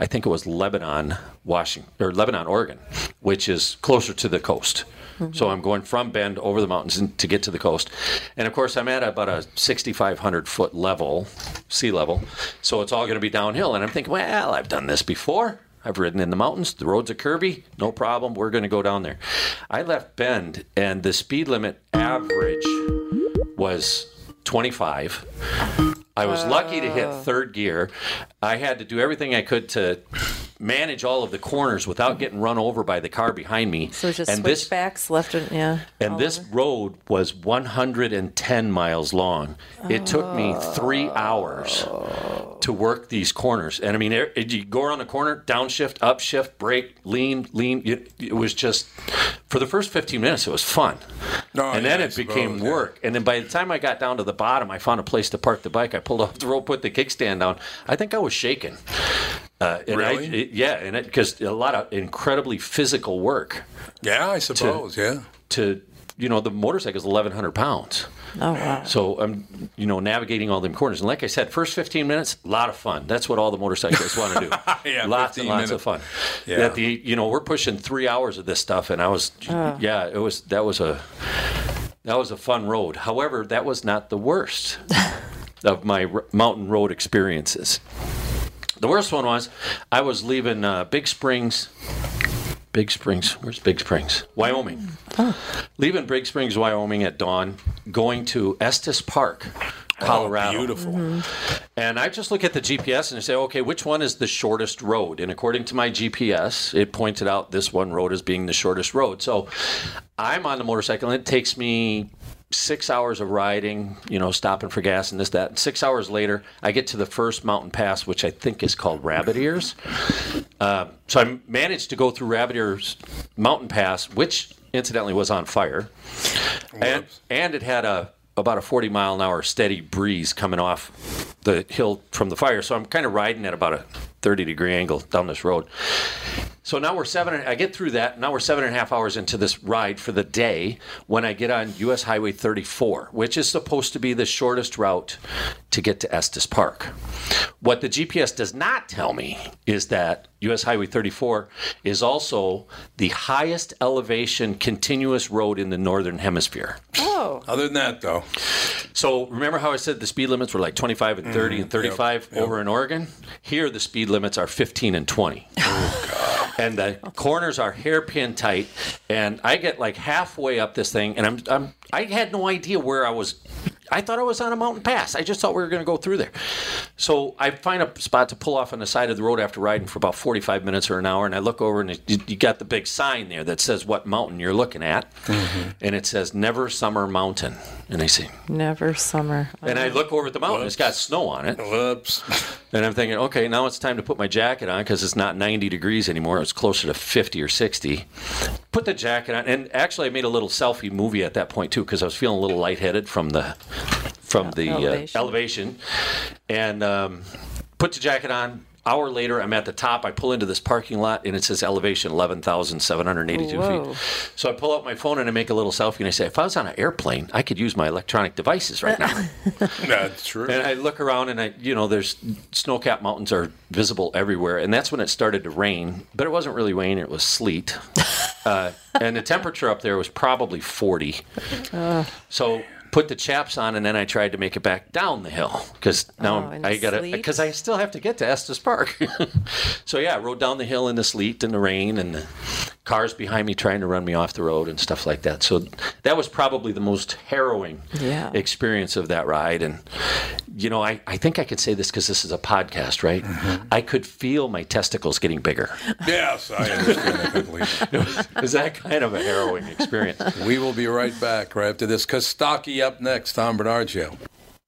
I think it was Lebanon, Washington or Lebanon, Oregon, which is closer to the coast. Mm-hmm. So I'm going from Bend over the mountains to get to the coast. And of course, I'm at about a 6,500 foot level, sea level. So it's all going to be downhill. And I'm thinking, well, I've done this before. I've ridden in the mountains. The roads are curvy. No problem. We're going to go down there. I left Bend, and the speed limit average was 25. I was lucky to hit oh. third gear. I had to do everything I could to manage all of the corners without getting run over by the car behind me. So it's just and this switchbacks left and yeah. and this over. road was 110 miles long. It took me three hours to work these corners. And I mean, it, it- you go around the corner, downshift, upshift, brake, lean, lean. It, it was just, for the first 15 minutes, it was fun. Oh, and yeah, then it became suppose, yeah. work. And then by the time I got down to the bottom, I found a place to park the bike. I pulled off the rope, put the kickstand down. I think I was shaking. Uh, and I, Really? it- yeah, and because a lot of incredibly physical work Yeah, I suppose. yeah. to you know the motorcycle is 1100 pounds Oh wow. so i'm you know navigating all them corners and like i said first 15 minutes a lot of fun that's what all the motorcyclists want to do [laughs] Yeah, lots and lots minutes. of fun Yeah. At the you know we're pushing three hours of this stuff and i was yeah it was that was a that was a fun road however that was not the worst [laughs] of my r- mountain road experiences the worst one was I was leaving uh, Big Springs. Big Springs. Where's Big Springs? Wyoming. Leaving Big Springs, Wyoming at dawn, going to Estes Park, Colorado. Oh, beautiful. And I just look at the GPS and I say, okay, which one is the shortest road? And according to my GPS, it pointed out this one road as being the shortest road. So I'm on the motorcycle and it takes me six hours of riding, you know, stopping for gas and this, that. Six hours later, I get to the first mountain pass, which I think is called Rabbit Ears. Uh, so I managed to go through Rabbit Ears Mountain Pass, which incidentally was on fire. And, and it had a about a 40 mile an hour steady breeze coming off the hill from the fire. So I'm kind of riding at about a 30 degree angle down this road. So now we're seven. I get through that. Now we're seven and a half hours into this ride for the day when I get on U.S. Highway 34, which is supposed to be the shortest route to get to Estes Park. What the GPS does not tell me is that U.S. Highway 34 is also the highest elevation continuous road in the northern hemisphere. Oh. Other than that, though, So remember how I said the speed limits were like 25 and 30 mm-hmm. and 35 over in Oregon? Here the speed limits are 15 and 20. [laughs] Oh, God. and the corners are hairpin tight and I get like halfway up this thing and I'm I'm I had no idea where I was I thought I was on a mountain pass. I just thought we were going to go through there. So I find a spot to pull off on the side of the road after riding for about 45 minutes or an hour, and I look over and it, you, you got the big sign there that says what mountain you're looking at, mm-hmm. and it says Never Summer Mountain. And I see Never summer. and I look over at the mountain. It's got snow on it. whoops. [laughs] And I'm thinking, okay, now it's time to put my jacket on because it's not 90 degrees anymore. It's closer to 50 or 60. Put the jacket on. And actually, I made a little selfie movie at that point, too, because I was feeling a little lightheaded from the from the Elevation. Uh, elevation. And um, put the jacket on. Hour later, I'm at the top. I pull into this parking lot, and it says elevation 11,782 Whoa. feet. So I pull out my phone and I make a little selfie, and I say, if I was on an airplane, I could use my electronic devices right now. [laughs] That's true. And I look around and I, you know, there's snow-capped mountains are visible everywhere, and that's when it started to rain. But it wasn't really rain; it was sleet, [laughs] uh, and the temperature up there was probably 40. So put the chaps on, and then I tried to make it back down the hill because now Oh, I got uh, to because I still have to get to Estes Park. [laughs] so yeah, I rode down the hill in the sleet and the rain, and the cars behind me trying to run me off the road and stuff like that. So that was probably the most harrowing Yeah. experience of that ride. And, you know, I, I think I could say this because this is a podcast, right? Mm-hmm. I could feel my testicles getting bigger. [laughs] yes, I understand that completely. [laughs] it was that kind of a harrowing experience. We will be right back right after this. Kostaki up next. Tom Barnard Show.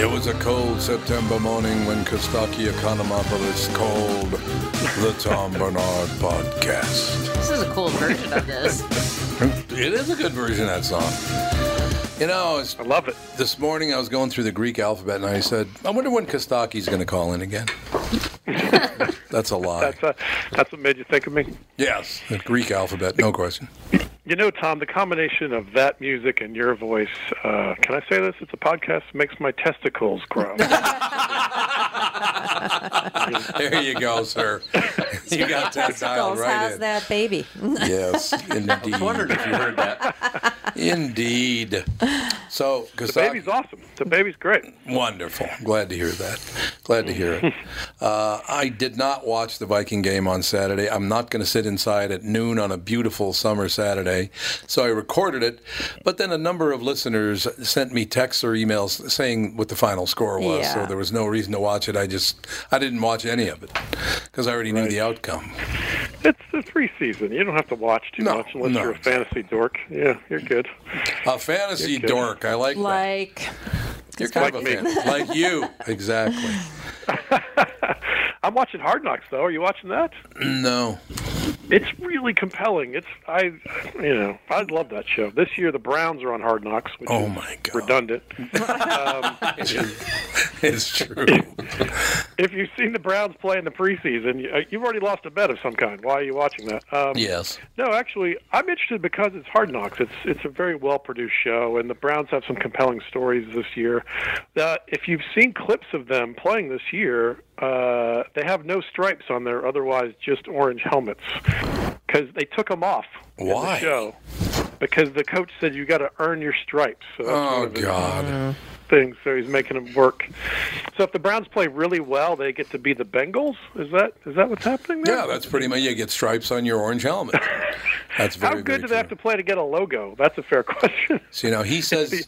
It was a cold September morning when Kostaki Economopoulos called the Tom Barnard Podcast. This is a cool version of this. [laughs] It is a good version of that song. You know, I love it. This morning I was going through the Greek alphabet and I said, I wonder when Kostaki's going to call in again. [laughs] That's a lie. That's, uh, that's what made you think of me. Yes, the Greek alphabet, no question. You know, Tom, the combination of that music and your voice, uh, can I say this? It's a podcast, makes my testicles grow. [laughs] there you go, sir. [laughs] You got that dialed Testicles, right how's in. that baby? Yes, indeed. I was wondering if you heard that. Indeed. So, the baby's awesome. The baby's great. Wonderful. Glad to hear that. Glad to hear it. Uh, I did not watch the Viking game on Saturday. I'm not going to sit inside at noon on a beautiful summer Saturday. So I recorded it. But then a number of listeners sent me texts or emails saying what the final score was. So there was no reason to watch it. I just, I didn't watch any of it because I already knew the outcome. It's the preseason. You don't have to watch too No, much unless no. you're a fantasy dork. Yeah, you're good. A fantasy good. dork. I like that. Like, You're kind Like of a me. fan. Like you. [laughs] Exactly. [laughs] I'm watching Hard Knocks, though. Are you watching that? No. It's really compelling. It's I, you know, I love that show. This year the Browns are on Hard Knocks, which Oh is my God. redundant. um, [laughs] It's true. [laughs] if you've seen the Browns play in the preseason, uh, you've already lost a bet of some kind. Why are you watching that? Um, Yes. No, actually, I'm interested because it's Hard Knocks. It's it's a very well produced show, and the Browns have some compelling stories this year. Uh, if you've seen clips of them playing this year, uh, they have no stripes on their otherwise just orange helmets because they took them off Why? the show because the coach said you got to earn your stripes. So Oh God. things. So he's making them work. So if the Browns play really well, they get to be the Bengals. Is that is that what's happening there? Yeah, that's pretty much. You get stripes on your orange helmet. [laughs] That's very, How good very do they have to play to get a logo? That's a fair [laughs] question. So, you know, he says.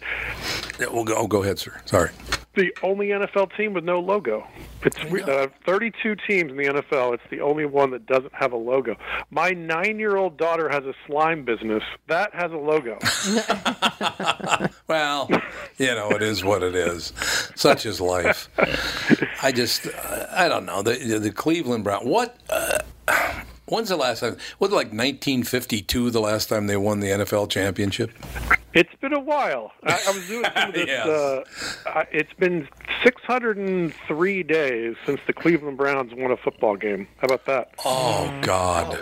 Yeah, Well, go, oh, go ahead, sir. Sorry. the only NFL team with no logo. It's uh, 32 teams in the NFL. It's the only one that doesn't have a logo. My nine-year-old daughter has a slime business that has a logo. [laughs] Well, you know, it is what it is. Such is life. I just, uh, I don't know. The the Cleveland Brown. What? Uh, when's the last time? Was it like 1952? The last time they won the NFL championship? It's been a while. I, I was doing some of [laughs] this. Yes. uh, it's been 603 days since the Cleveland Browns won a football game. How about that? Oh God.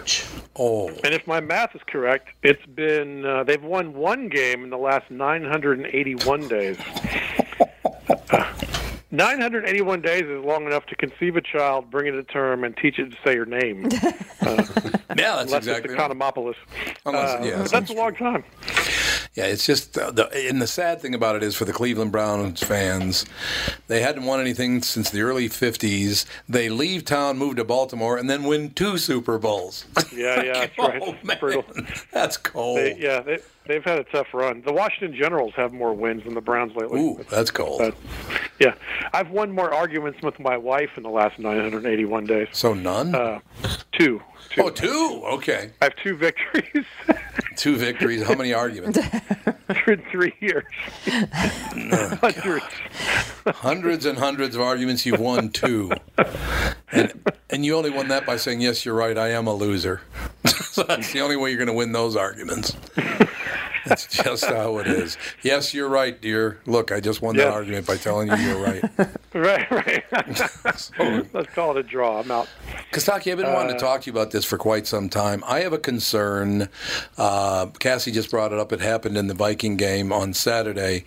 Oh. And if my math is correct, it's been uh, they've won one game in the last 981 days. Uh, [laughs] 981 days is long enough to conceive a child, bring it to term, and teach it to say your name. [laughs] Uh, Yeah, that's unless exactly. it's Economopoulos. Unless- Uh, yeah, but that's a long time. Yeah, it's just uh, the and the sad thing about it is for the Cleveland Browns fans, they hadn't won anything since the early '50s. They leave town, move to Baltimore, and then win two Super Bowls. Yeah, [laughs] yeah, that's. Oh, It's brutal. That's cold. They, yeah, they, they've had a tough run. The Washington Generals have more wins than the Browns lately. Ooh, that's cold. But, yeah, I've won more arguments with my wife in the last 981 days. So none? Uh, two. two. Oh, two. Okay. I have two victories [laughs] Two victories. How many arguments? [laughs] in three years. Hundreds. hundreds and hundreds of arguments. You've won two, and and you only won that by saying yes. You're right. I am a loser. [laughs] so that's the only way you're going to win those arguments. That's just how it is. Yes, you're right, dear. Look, I just won that argument by telling you you're right. [laughs] right, right. [laughs] [laughs] Let's call it a draw. I'm out. Kostaki, I've been wanting to Uh, talk to you about this for quite some time. I have a concern. Uh, Cassie just brought it up. It happened in the Viking game on Saturday.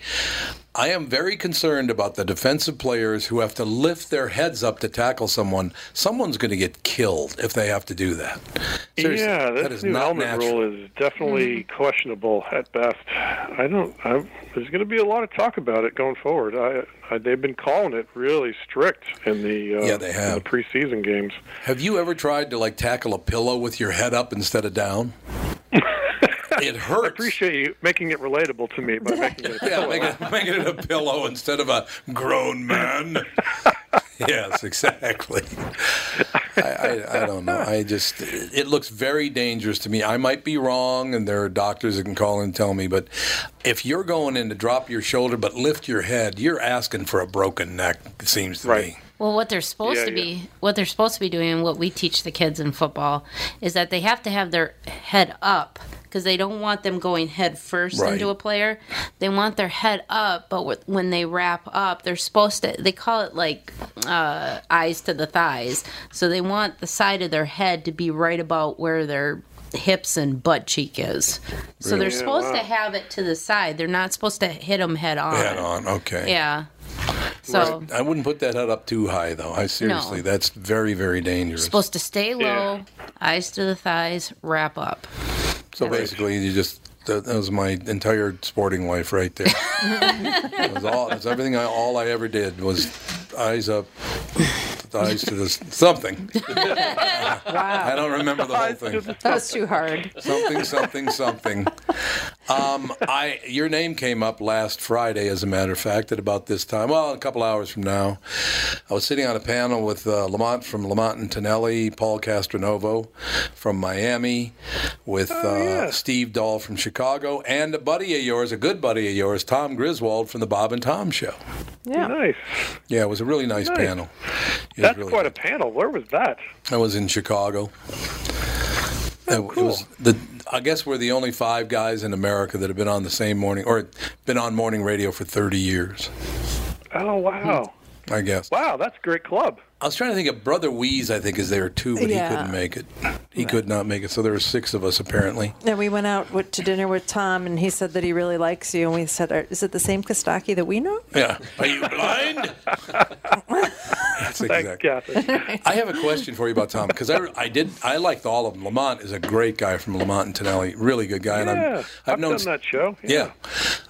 I am very concerned about the defensive players who have to lift their heads up to tackle someone. Someone's going to get killed if they have to do that. Seriously, yeah, that this is new not helmet natural. rule is definitely questionable at best. I don't. I, there's going to be a lot of talk about it going forward. I, I, they've been calling it really strict in the uh, Yeah, they in have. the preseason games. Have you ever tried to like tackle a pillow with your head up instead of down? It hurts. I appreciate you making it relatable to me by making it. A Yeah, pillow. make it, making it a pillow instead of a grown man. [laughs] yes, exactly. I, I, I don't know. I just, it looks very dangerous to me. I might be wrong, and there are doctors that can call and tell me, but if you're going in to drop your shoulder but lift your head, you're asking for a broken neck, it seems to me. Well, what they're supposed Yeah, to be, what they're supposed to be doing, and what we teach the kids in football, is that they have to have their head up because they don't want them going head first Right. into a player. They want their head up, but when they wrap up, they're supposed to. They call it like uh, eyes to the thighs. So they want the side of their head to be right about where their hips and butt cheek is. So Really? they're Yeah, supposed wow. to have it to the side. They're not supposed to hit them head on. Head on, okay. Yeah. So Right. I wouldn't put that head up too high, though. I seriously, that's very, very dangerous. You're supposed to stay low, eyes to the thighs, wrap up. So basically, you just that, that was my entire sporting life right there. [laughs] It was all. It's everything. I, all I ever did was eyes up, eyes to the something. [laughs] I don't remember the whole thing. That was too hard. Something, something, something. Um, I your name came up last Friday, as a matter of fact, at about this time. Well, a couple hours from now, I was sitting on a panel with uh, Lamont from Lamont and Tonelli, Paul Castronovo from Miami, with uh, Steve Dahl from Chicago, and a buddy of yours, a good buddy of yours, Tom Griswold from the Bob and Tom Show. Yeah. Nice. Yeah, it was a really nice, Nice. panel. It That's really quite a panel. Where was that? I was in Chicago. Oh, It- it was the. I guess we're the only five guys in America that have been on the same morning or been on morning radio for 30 years. Oh wow. I guess. Wow, that's a great club. I was trying to think of Brother Wease. I think is there too, but Yeah. he couldn't make it. He could not make it. So there were six of us apparently. And we went out with, to dinner with Tom, and he said that he really likes you. And we said, "Is it the same Kostaki that we know?" Yeah. Are you blind? [laughs] That's exactly. I have a question for you about Tom because I, I did I liked all of them. Lamont is a great guy from Lamont and Tonelli, really good guy. and Yeah, I've, I've I've known done that show. Yeah.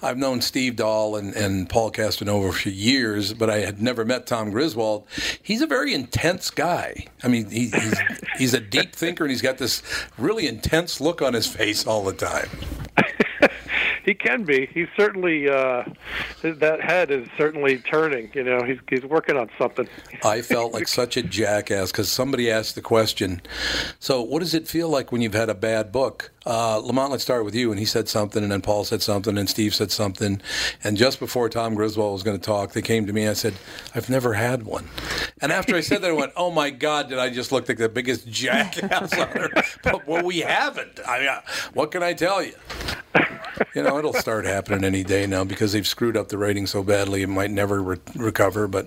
I've known Steve Dahl and, and Paul Castronovo for years, but I had never met Tom Griswold. He's a very intense guy. I mean, he, he's he's a deep thinker and he's got this really intense look on his face all the time. [laughs] He can be. He's certainly uh, that head is certainly turning. You know, he's he's working on something. I felt like [laughs] such a jackass because somebody asked the question. So, what does it feel like when you've had a bad book? Uh, Lamont, let's start with you. And he said something, and then Paul said something, and Steve said something. And just before Tom Griswold was going to talk, they came to me and I said, I've never had one. And after I said that, I went, Oh my God, did I just look like the biggest [laughs] jackass on earth? But, well, we haven't. I mean, what can I tell you? You know, it'll start happening any day now because they've screwed up the rating so badly it might never re- recover. But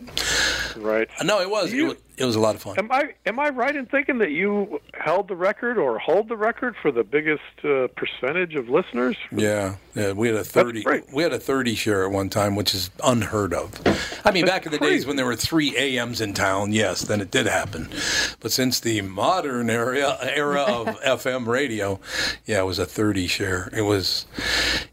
right, no, it was. It was it was a lot of fun. Am I am I right in thinking that you held the record or hold the record for the biggest uh, percentage of listeners? Yeah, yeah, we had a thirty. We had a thirty share at one time, which is unheard of. I mean, back in the days when there were three AMs in town, yes, then it did happen. But since the modern era era of [laughs] FM radio, yeah, it was a thirty share. It was,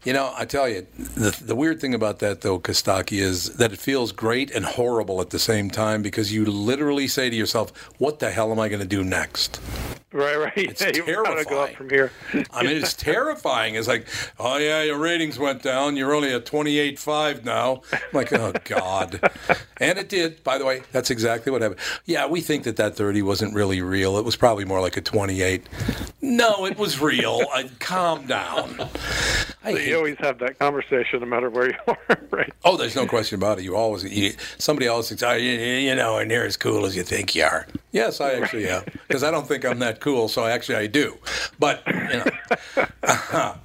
you know, I tell you, the the weird thing about that though, Kostaki, is that it feels great and horrible at the same time because you literally say to yourself, "What the hell am I going to do next?" Right, right. It's [laughs] yeah, gotta go up terrifying. from here. I mean, it's terrifying. It's like, oh yeah, your ratings went down. You're only at 28.5 now. I'm like, oh god. And it did. By the way, that's exactly what happened. Yeah, we think that that 30 wasn't really real. It was probably more like a 28. No, it was real. I, calm down. I So you always have that conversation no matter where you [laughs] are, right? Oh, there's no question about it. You always you, somebody else thinks, oh, you, you know, and you're as cool as you think you are. Yes, I actually am because I don't think I'm that cool. So actually, I do. But you know, [laughs] I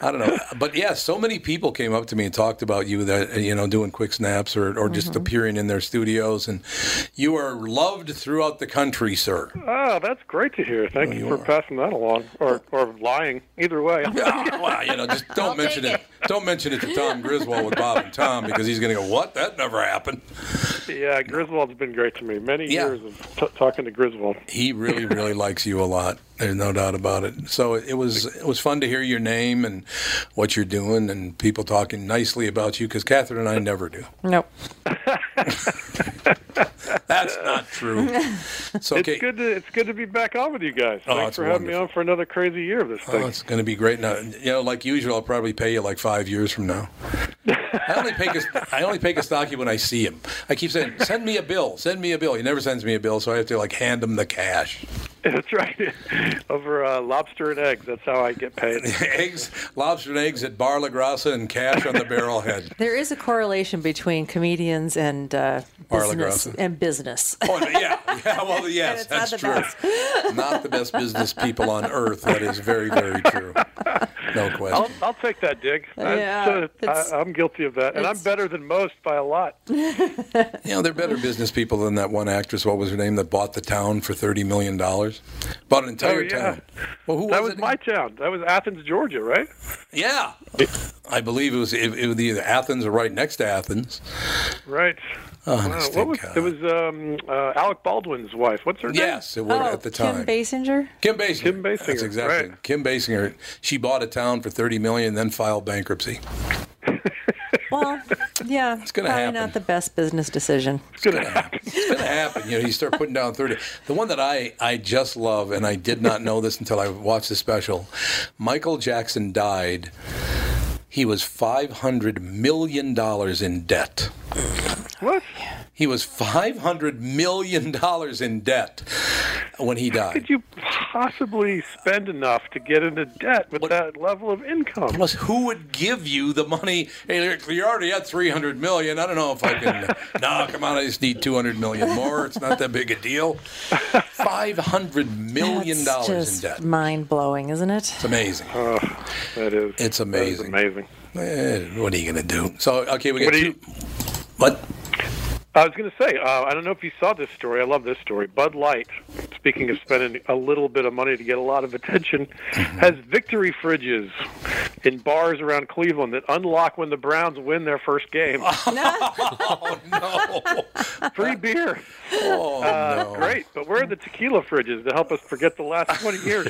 don't know. But yeah, so many people came up to me and talked about you that you know doing quick snaps or or just mm-hmm. appearing in their studios, and you are loved throughout the country, sir. Oh, that's great to hear. Thank Oh, you you for are. passing that along, or or lying. Either way. [laughs] well, you know, just don't [laughs] oh, mention it. Don't mention it to Tom Griswold with Bob and Tom because he's going to go, "What? That never happened." yeah, Griswold's been great to me. Many Yeah. years of t- talking to Griswold. He really, really likes you a lot. There's no doubt about it. So it was it was fun to hear your name and what you're doing, and people talking nicely about you because Catherine and I never do. Nope. [laughs] That's not true. So okay. It's good to it's good to be back on with you guys. Oh, Thanks it's for having me on for another crazy year of this Oh, thing. it's going to be great. Now, you know, like usual, I'll probably pay you like five years from now. I only pay Kos- I only pay Kostaki when I see him. I keep saying, "Send me a bill. Send me a bill." He never sends me a bill, so I have to like hand him the cash. [laughs] That's right. [laughs] Over uh, lobster and eggs. That's how I get paid. [laughs] eggs, lobster and eggs at Bar La Grassa and cash on the barrelhead. There is a correlation between comedians and uh, Bar La business and business. Oh, yeah, yeah. Well, yes, it's not that's the true. Not the best business people on earth. That is very, very true. No [laughs] I'll, question. I'll take that dig. I- Yeah, so, it's- I, I'm guilty of that, and I'm better than most by a lot. [laughs] You know, they're better business people than that one actress. What was her name that bought the town for thirty million dollars? Bought an entire oh yeah, town. Well, who was that was was it? my town. That was Athens, Georgia, right? Yeah, I believe it was. It, it was either Athens or right next to Athens. Right. Honest Wow, what to was, it was um, uh, Alec Baldwin's wife. What's her name? Yes, it was oh, at the time. Kim Basinger. Kim Basinger. Kim Basinger, That's exactly. right. Kim Basinger. She bought a town for thirty million, and then filed bankruptcy. [laughs] Well, yeah, it's gonna probably happen. not the best business decision. It's gonna happen. It's gonna happen. You know, you start putting down thirty. The one that I I just love, and I did not know this until I watched the special. Michael Jackson died. He was five hundred million dollars in debt. What? He was five hundred million dollars in debt when he died. Could you possibly spend enough to get into debt with that level of income? Plus, wwho would give you the money? Hey, you're already at 300 million. I don't know if I can. no, come on, I just need 200 million more. It's not that big a deal. Five hundred million dollars in debt. mind blowing, isn't it? It's amazing. Oh, that is. It's amazing. That is amazing. Eh, what are you going to do? So, okay, we got What two. you- What? I was going to say, uh, I don't know if you saw this story. I love this story. Bud Light, speaking of spending a little bit of money to get a lot of attention, Mm-hmm. has victory fridges in bars around Cleveland that unlock when the Browns win their first game. oh [laughs] no! [laughs] Free beer. Oh Uh, no! Great, but where are the tequila fridges to help us forget the last 20 years?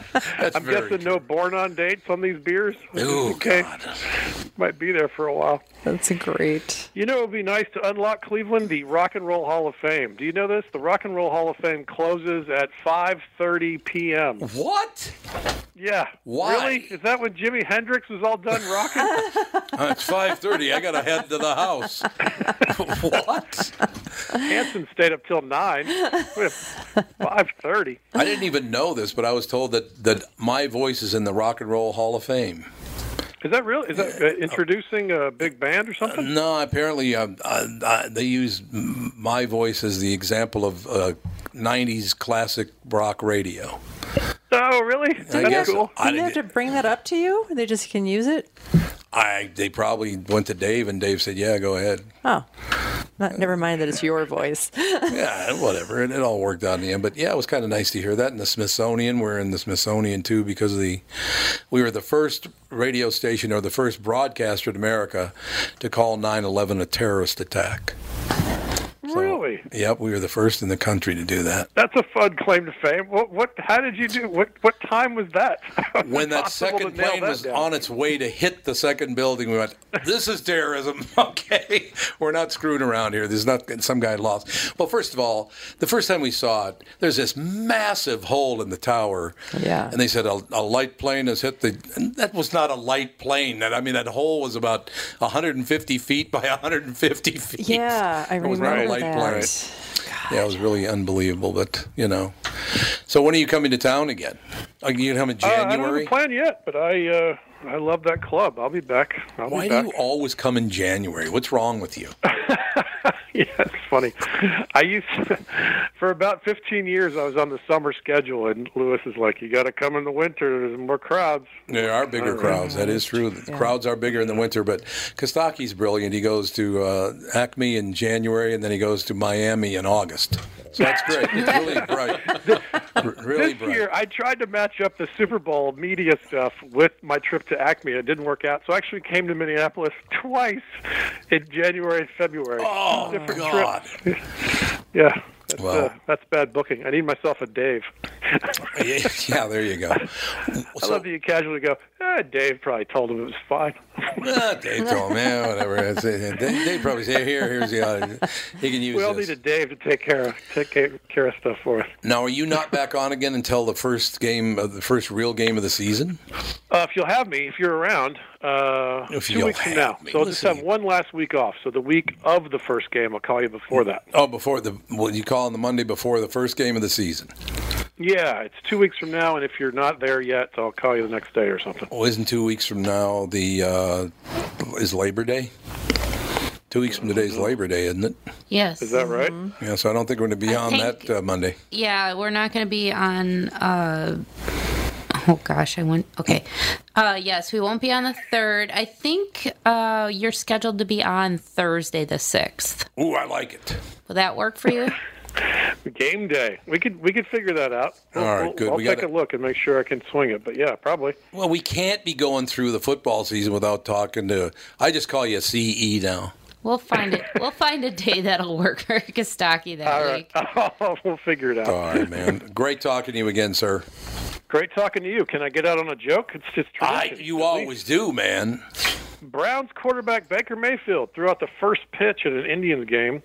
[laughs] That's I'm very guessing no born on dates on these beers. Oh, [laughs] okay. God. Might be there for a while. That's great. You know, it would be nice to unlock Cleveland, the Rock and Roll Hall of Fame. Do you know this? The Rock and Roll Hall of Fame closes at 5:30 p.m. What? Yeah. Why? Really? Is that when Jimi Hendrix was all done rocking? Uh, [laughs] [laughs] it's 5:30. I got to head to the house. what? Hanson stayed up till nine. 5:30. I didn't even know this, but I was told that that my voice is in the Rock and Roll Hall of Fame. Is that real? Is that uh, introducing a big band or something? No, apparently uh, uh, uh, they use my voice as the example of uh, '90s classic rock radio. Oh, really? I That's guess cool. I, Do you have to bring that up to you? They just can use it. I they probably went to Dave, and Dave said, "Yeah, go ahead." Oh, Not, never mind that it's your voice. [laughs] yeah, whatever. It, it all worked out in the end. But yeah, it was kind of nice to hear that. And the Smithsonian, we're in the Smithsonian too because of the, we were the first radio station or the first broadcaster in America to call 9/11 a terrorist attack. Really? Yep, we were the first in the country to do that. That's a fun claim to fame. What? What? How did you do? What? What time was that? [laughs] When that second plane that was down. on its way to hit the second building, we went, "This is terrorism." [laughs] Okay, we're not screwing around here. There's not some guy lost. Well, first of all, the first time we saw it, there's this massive hole in the tower. Yeah. And they said a, a light plane has hit the. And that was not a light plane. That I mean, that hole was about 150 feet by 150 feet. Yeah, I It was not a remember light that. plane. Yeah, it was really unbelievable. But you know, so when are you coming to town again? Are you gonna come in Uh, I don't have a plan yet, but I uh, I love that club. I'll be back. I'll Why be do you always come in January? What's wrong with you? [laughs] yeah, it's funny. I used [laughs] for about 15 years. I was on the summer schedule, and Lewis is like, "You got to come in the winter. There's more crowds." There are bigger All right. crowds. That is true. The crowds are bigger in the winter, but Kostaki's brilliant. He goes to uh, Acme in January, and then he goes to Miami in August. So that's [laughs] great. It's really bright. Really this bright. year, I tried to match up the Super Bowl media stuff with my trip to Acme. It didn't work out, so I actually came to Minneapolis [laughs] twice in January and February. Oh, Different God. trips. [laughs] yeah, that's, Well. uh, that's bad booking. I need myself a Dave. yeah, [laughs] yeah, there you go. I love that you casually go, eh, Dave probably told him it was fine. Ah, Dave told me, yeah, whatever. That's it. They, they probably say, here, here's the other. He can use we all this. need a Dave to take care of take care, of stuff for us. Now, are you not back on again until the first game of the first real game of the season? Uh, if you'll have me, if you're around, uh, If 2 you'll weeks from now. me. So I'll just have one last week off. So the week of the first game, I'll call you before that. Oh, before the what you call on the Monday before the first game of the season. Yeah, it's two weeks from now, and if you're not there yet, I'll call you the next day or something. Well, isn't two weeks from now the uh, is Labor Day? Two weeks from today's Labor Day, isn't it? Yes. Is that right? Yeah, so I don't think we're going to be on think- that uh, Monday. Yeah, we're not going to be on. Uh, oh gosh, I went. Okay. Uh, yes, we won't be on the third. I think uh, you're scheduled to be on Thursday the sixth. Ooh, I like it. Will that work for you? [laughs] [laughs] Game day. We could we could figure that out. All right, We'll- good. I'll We take gotta- a look and make sure I can swing it. But yeah, probably. Well, we can't be going through the football season without talking to. I just call you CE now. We'll find it. We'll find a day that'll work [laughs] for Kostaki that All week. right, [laughs] we'll figure it out. All right, man. Great talking to you again, sir. Great talking to you. Can I get out on a joke? It's just I, tradition. you always do, man. Browns quarterback Baker Mayfield threw out the first pitch at an Indians game.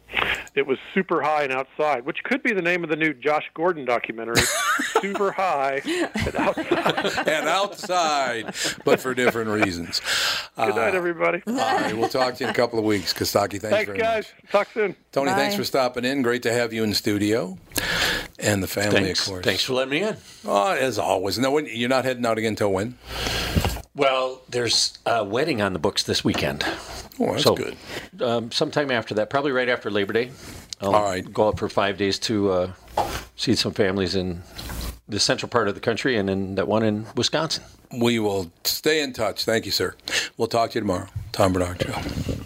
It was super high and outside, which could be the name of the new Josh Gordon documentary. [laughs] super high and outside. and outside, but for different reasons. Good night, uh, everybody. All right, we'll talk to you in a couple of weeks. Kostaki, thanks, Thanks, very guys. much. Talk soon. Tony, thanks for stopping in. Great to have you in studio. And the family, Thanks. of course. Thanks for letting me in. Oh, as always. No, when, you're not heading out again until when? Well, there's a wedding on the books this weekend. Oh, that's so, good. Um, sometime after that, probably right after Labor Day. I'll All right. Go out for five days to uh, see some families in the central part of the country and in that one in Wisconsin. We will stay in touch. Thank you, sir. We'll talk to you tomorrow. Tom Barnard Show.